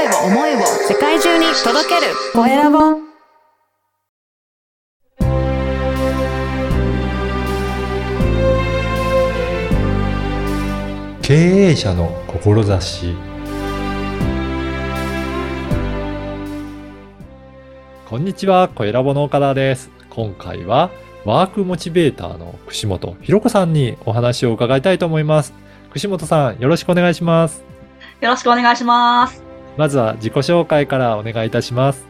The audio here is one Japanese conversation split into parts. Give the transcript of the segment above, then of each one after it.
声を思いを世界中に届けるコエラボ経営者の志こんにちは、小ラボの岡田です。今回はワークモチベーターの串本ひろ子さんにお話を伺いたいと思います。串本さん、よろしくお願いします。よろしくお願いします。まずは自己紹介からお願いいたします。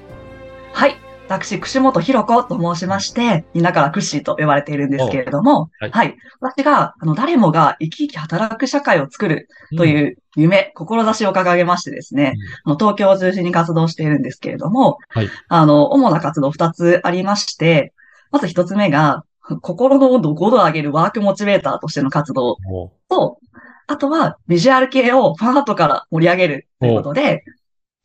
はい。私、串本ひろ子と申しまして、みんなからクッシーと呼ばれているんですけれども、はいはい。私が、あの、誰もが生き生き働く社会を作るという夢、志を掲げましてですね、あの東京を中心に活動しているんですけれども、はいあの、主な活動2つありまして、まず1つ目が、心の温度を5度上げるワークモチベーターとしての活動と、あとはビジュアル系をファンアートから盛り上げるということで、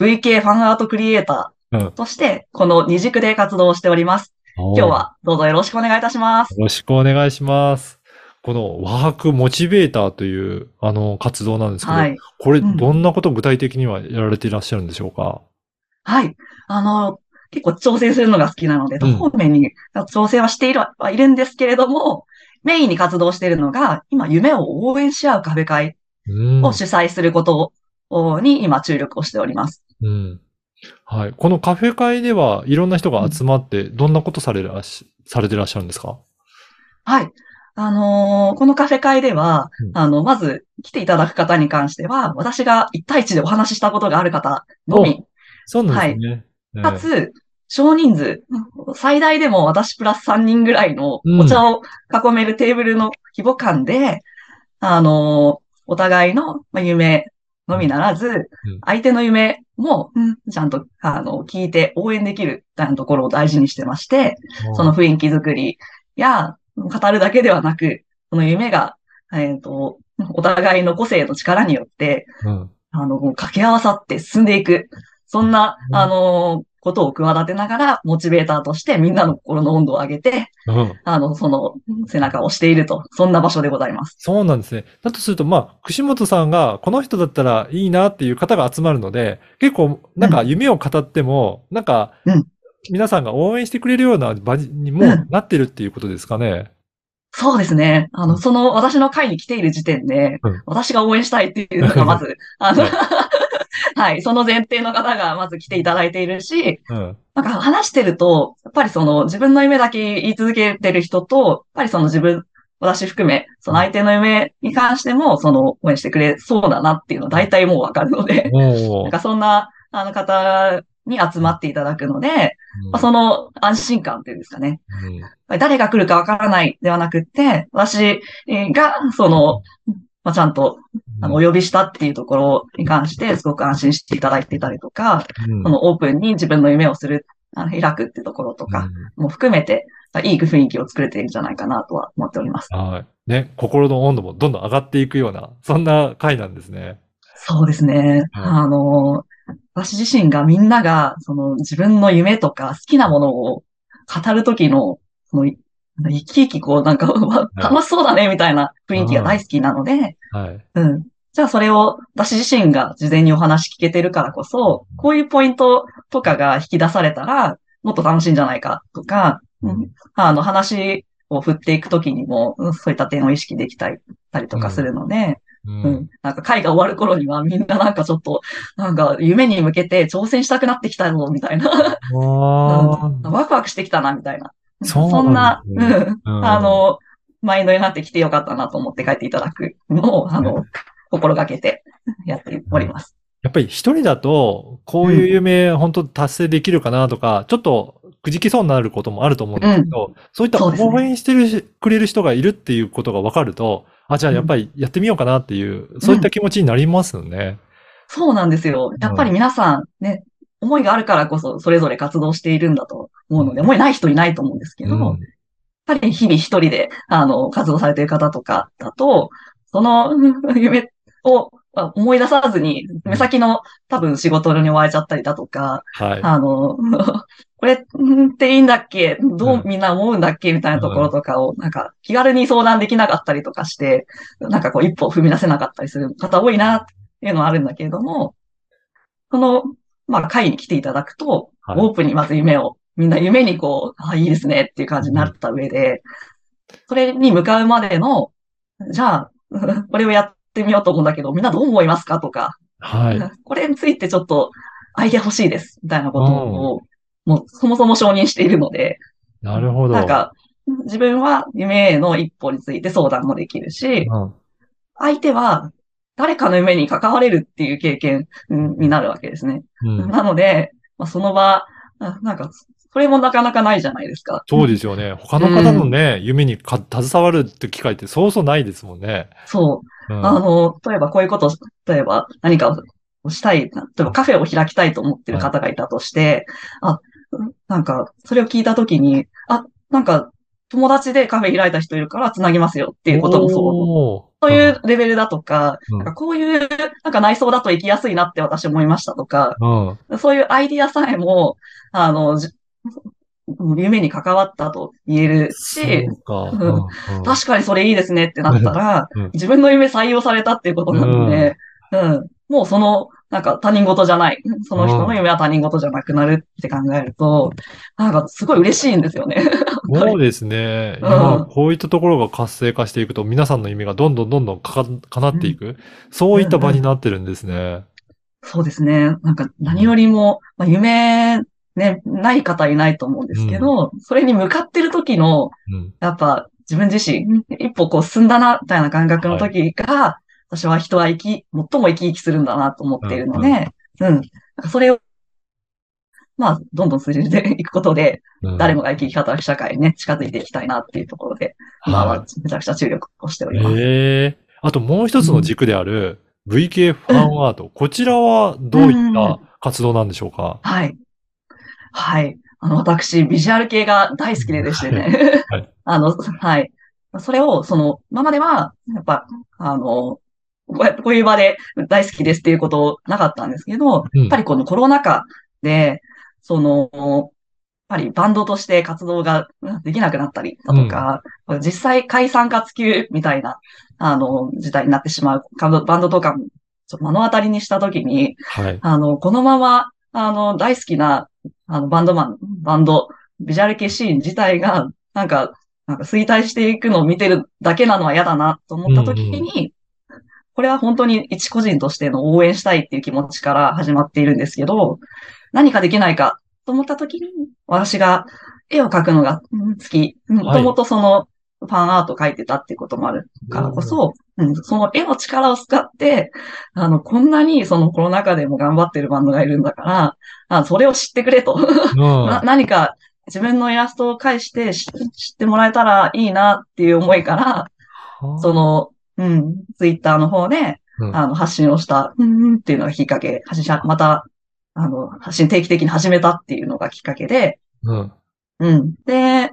VK ファンアートクリエイタうんーとして、この二軸で活動をしております。今今日はどうぞよろしくお願いいたします。よろしくお願いします。このワークモチベーターというあの活動なんですけど、はい。これうんどんなことを具体的にはやられていらっしゃるんでしょうか、はい。あの、結構挑戦するのが好きなので、うん方面に挑戦はしているはいるんですけれども、メインに活動しているのが、今夢を応援し合うカフェ会うんを主催することをに今注力をしております。うん。はい。このカフェ会ではいろんな人が集まって、どんなことされらし、されてらっしゃるんですか？はい。あのーこのカフェ会では、うんあの、まず来ていただく方に関しては、私が一対一でお話ししたことがある方のみ、そうなんですね。ええかつ、少人数、最大でも私プラス3人ぐらいのうんお茶を囲めるテーブルの規模感で、あのーお互いのまあ夢のみならず、相手の夢も、うんちゃんと、あの、聞いて応援できるみたいなところを大事にしてまして、その雰囲気作りや、語るだけではなく、その夢が、えっ、と、お互いの個性の力によって、うん。あの、掛け合わさって進んでいく。そんな、うんあの、ことを企てながら、モチベーターとしてみんなの心の温度を上げて、うん。あの、その背中を押していると、そんな場所でございます。そうなんですね。だとすると、まあ、串本さんが、この人だったらいいなっていう方が集まるので、結構、なんか夢を語っても、なんかうん、皆さんが応援してくれるような場にもうんなってるっていうことですかね。そうですね。あの、うんその私の会に来ている時点で、うん私が応援したいっていうのがまず、あのはい、はい、その前提の方がまず来ていただいているし、うん。なんか話してると、やっぱりその自分の夢だけ言い続けてる人と、やっぱりその自分、私含め、その相手の夢に関しても、その応援してくれそうだなっていうの大体もうわかるので、おなんーかそんな、あの方に集まっていただくので、まあ、その安心感っていうんですかね。うん誰が来るかわからないではなくって、私が、その、まあ、ちゃんと、あの、お呼びしたっていうところに関して、すごく安心していただいていたりとか、うんそのオープンに自分の夢をする、あの開くっていうところとか、も含めて、いい雰囲気を作れているんじゃないかなとは思っております。うんはい。ね、心の温度もどんどん上がっていくような、そんな回なんですね。そうですね。はいあの、私自身がみんなが、その自分の夢とか好きなものを語るときの、その、い生き生きこう、なんか、わ楽しそうだね、みたいな雰囲気が大好きなので、はい。うん。じゃあそれを私自身が事前にお話聞けてるからこそ、こういうポイントとかが引き出されたら、もっと楽しいんじゃないかとか、うんあの話を振っていくときにも、うんそういった点を意識できたりたりとかするので、ううんん。なんか会が終わる頃にはみんななんかちょっと、なんか夢に向けて挑戦したくなってきたぞ、みたいな。あう んワクワクしてきたな、みたいな。そんな、ーうん。あ、の、マインドになってきてよかったなと思って帰っていただくのを、あの、心がけて やっております。やっぱり一人だと、こういう夢、本当達成できるかなとか、ちょっとくじきそうになることもあると思うんですけど、そういったそうですね応援してるしくれる人がいるっていうことが分かると、あ、じゃあやっぱりやってみようかなっていう、そういった気持ちになりますよね。そうなんですよ。やっぱり皆さんね、思いがあるからこそそれぞれ活動しているんだと思うので、思いない人いないと思うんですけど、うん。やっぱり日々一人で、あの、活動されている方とかだと、そのうん 夢をあ思い出さずに、目先の多分仕事に追われちゃったりだとか、はい。あの、これうんっていいんだっけどうみんな思うんだっけみたいなところとかを、なんか気軽に相談できなかったりとかして、なんかこう一歩踏み出せなかったりする方多いなっていうのはあるんだけれども、その、まあ、会に来ていただくと、はいオープンにまず夢を、みんな夢にこう、あ、いいですねっていう感じになった上で、それに向かうまでの、じゃあ、これをやってみようと思うんだけど、みんなどう思いますかとか、はい。これについてちょっとアイデア欲しいです、みたいなことを、もうそもそも承認しているので、なるほど。なんか、自分は夢への一歩について相談もできるし、うん、相手は誰かの夢に関われるっていう経験うんになるわけですね。うん。なので、まあ、その場、あなんか、それもなかなかないじゃないですか。そうですよね。他の方のね、夢にか携わるって機会ってそうそうないですもんね。そう。うん。あの、例えばこういうことを、例えば何かをしたい、例えばカフェを開きたいと思ってる方がいたとして、あ、なんか、それを聞いたときに、あ、なんか、友達でカフェ開いた人いるから繋ぎますよっていうこともそう。ういうレベルだとか、うん。なんかこういう、なんか内装だと行きやすいなって私思いましたとか、うん。そういうアイディアさえも、あの、じ夢に関わったと言えるし、か。うん。確かにそれいいですねってなったら、うん。自分の夢採用されたっていうことなので、うん、もうその、なんか他人事じゃない。その人の夢は他人事じゃなくなるって考えると、なんかすごい嬉しいんですよね。そうですね。うん今、こういったところが活性化していくと、皆さんの夢がどんどんどんどんかか叶っていく、そういった場になってるんですね。そうですね。なんか何よりも、まあ、夢、ね、ない方いないと思うんですけど、それに向かってる時の、うん。やっぱ自分自身、一歩こう進んだな、みたいな感覚の時が、私は人は生き、最も生き生きするんだなと思っているので、うん。それを、まあ、どんどん進んでいくことで、うん誰もが生き生き働く社会にね、近づいていきたいなっていうところで、今ははめちゃくちゃ注力をしております。ええあともう一つの軸である VK ファンアート。こちらはどういった活動なんでしょうか？はい。はい。あの、私、ビジュアル系が大好きででしてね。はいはい あの、はい。それを、その、今までは、やっぱ、あの、こういう場で大好きですっていうことなかったんですけど、うん。やっぱりこのコロナ禍で、その、やっぱりバンドとして活動ができなくなったりだとか、実際解散活休みたいな、あの、時代になってしまう、バンドとかも、ちょっと目の当たりにしたときに、はい。あの、このまま、あの、大好きな、あの、バンドマン、バンド、ビジュアル系シーン自体が、なんか、なんか衰退していくのを見てるだけなのは嫌だなと思った時に、これは本当に一個人としての応援したいっていう気持ちから始まっているんですけど、何かできないかと思った時に、私が絵を描くのがうん好き、もともとその、ファンアート描いてたっていうこともあるからこそ、うん、その絵の力を使って、あの、こんなにそのコロナ禍でも頑張ってるバンドがいるんだから、あそれを知ってくれと。何か自分のイラストを介して知知ってもらえたらいいなっていう思いから、その、うん、ツイッターの方で、うんあの、発信をした、うんうんっていうのがきっかけ、発信しまた、あの、発信定期的に始めたっていうのがきっかけで、うん。うん。で、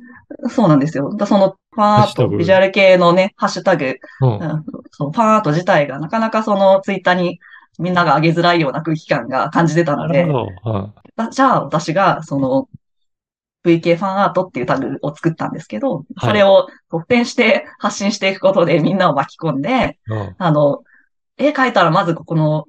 そうなんですよ。だその、ファンアーッシュタグビジュアル系のね、ハッシュタグ、うん。うんそのファンアート自体がなかなかそのツイッターにみんなが上げづらいような空気感が感じてたのでなる、ほど。うんだじゃあ私がその VK ファンアートっていうタグを作ったんですけど、はいそれを特典して発信していくことでみんなを巻き込んで、うん。あの、絵描いたらまずここの、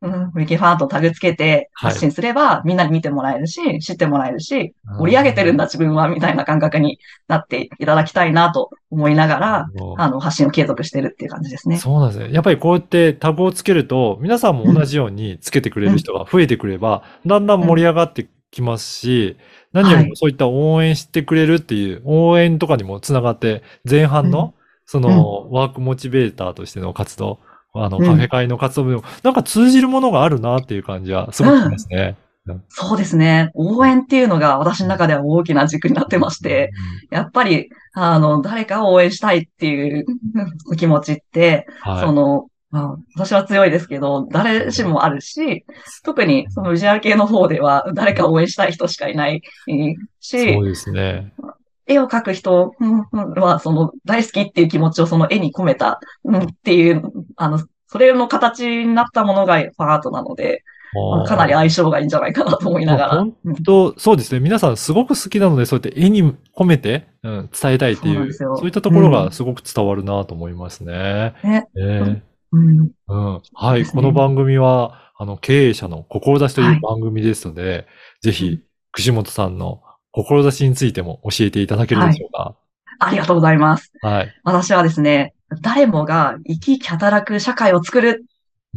うん、VK ファンアートをタグつけてはい発信すれば、みんなに見てもらえるし、知ってもらえるし、盛り上げてるんだ自分はみたいな感覚になっていただきたいなと思いながら、うんあの、発信を継続してるっていう感じですね。そうなんですね。やっぱりこうやってタグをつけると、皆さんも同じようにつけてくれる人が増えてくれば、だんだん盛り上がってきますし、何よりもそういった応援してくれるっていう、応援とかにもつながって、前半の、その、ワークモチベーターとしての活動、あの、うん。カフェ会の活動でも、なんか通じるものがあるなっていう感じはすごくしますね。そうですね。応援っていうのが私の中では大きな軸になってまして、やっぱり、あの、誰かを応援したいっていう うん気持ちって、うん、はい。その、まあ、私は強いですけど、誰しもあるし、特にそのビジュアル系の方では誰かを応援したい人しかいないしそう、ですね。絵を描く人うんはその大好きっていう気持ちをその絵に込めたうんっていう、あの、それの形になったものがファンアートなので、かなり相性がいいんじゃないかなと思いながら。まあ本うんと、そうですね。皆さんすごく好きなので、そうやって絵に込めて、うん、伝えたいっていう、そういったところがすごく伝わるなと思いますね。ねええうんうん。はい。ねこの番組は、あの、経営者の志とはいいう番組ですので、ぜひうん、串本さんの志についても教えていただけるでしょうか。ありがとうございます。はい。私はですね、誰もが生き生き働く社会を作る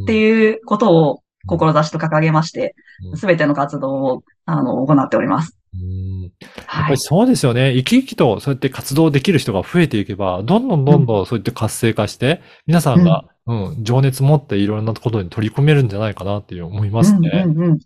ってういうことを志と掲げましてうん、すべての活動を、あの、行っております。ん。やっはいぱり。そうですよね。生き生きとそうやって活動できる人が増えていけば、どんどんどんどんそうやって活性化して、皆さんが、うん、情熱持っていろんなことに取り込めるんじゃないかなっていう思いますね。うんうんうんうん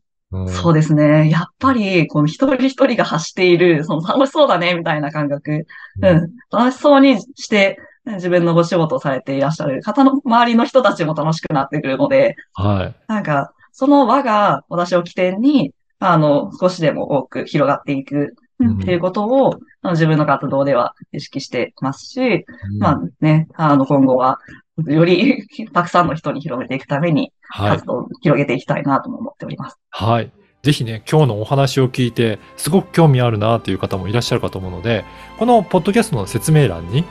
そうですね。やっぱり、この一人一人が発している、その楽しそうだね、みたいな感覚。うん。楽しそうにして、自分のご仕事をされていらっしゃる方の周りの人たちも楽しくなってくるので、はい。なんか、その輪が私を起点に、あの、少しでも多く広がっていく、っていうことを、自分の活動では意識してますし、うんまあね、あの、今後は、より たくさんの人に広めていくために、はい活。動を広げていきたいなとも思っております。はい。ぜひね、今日のお話を聞いて、すごく興味あるなという方もいらっしゃるかと思うので、このポッドキャストの説明欄に、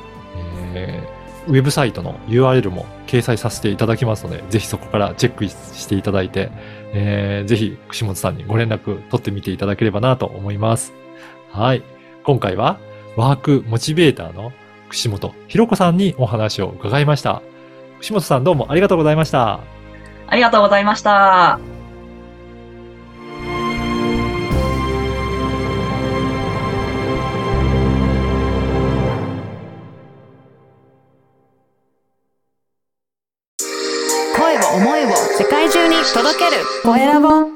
えーウェブサイトの URL も掲載させていただきますので、ぜひそこからチェックしていただいて、えーぜひ、串本さんにご連絡取ってみていただければなと思います。はい。今回は、ワークモチベーターの串本ひろ子さんにお話を伺いました。串本さんどうもありがとうございました。ありがとうございました。声を思いを世界中に届けるコエラボ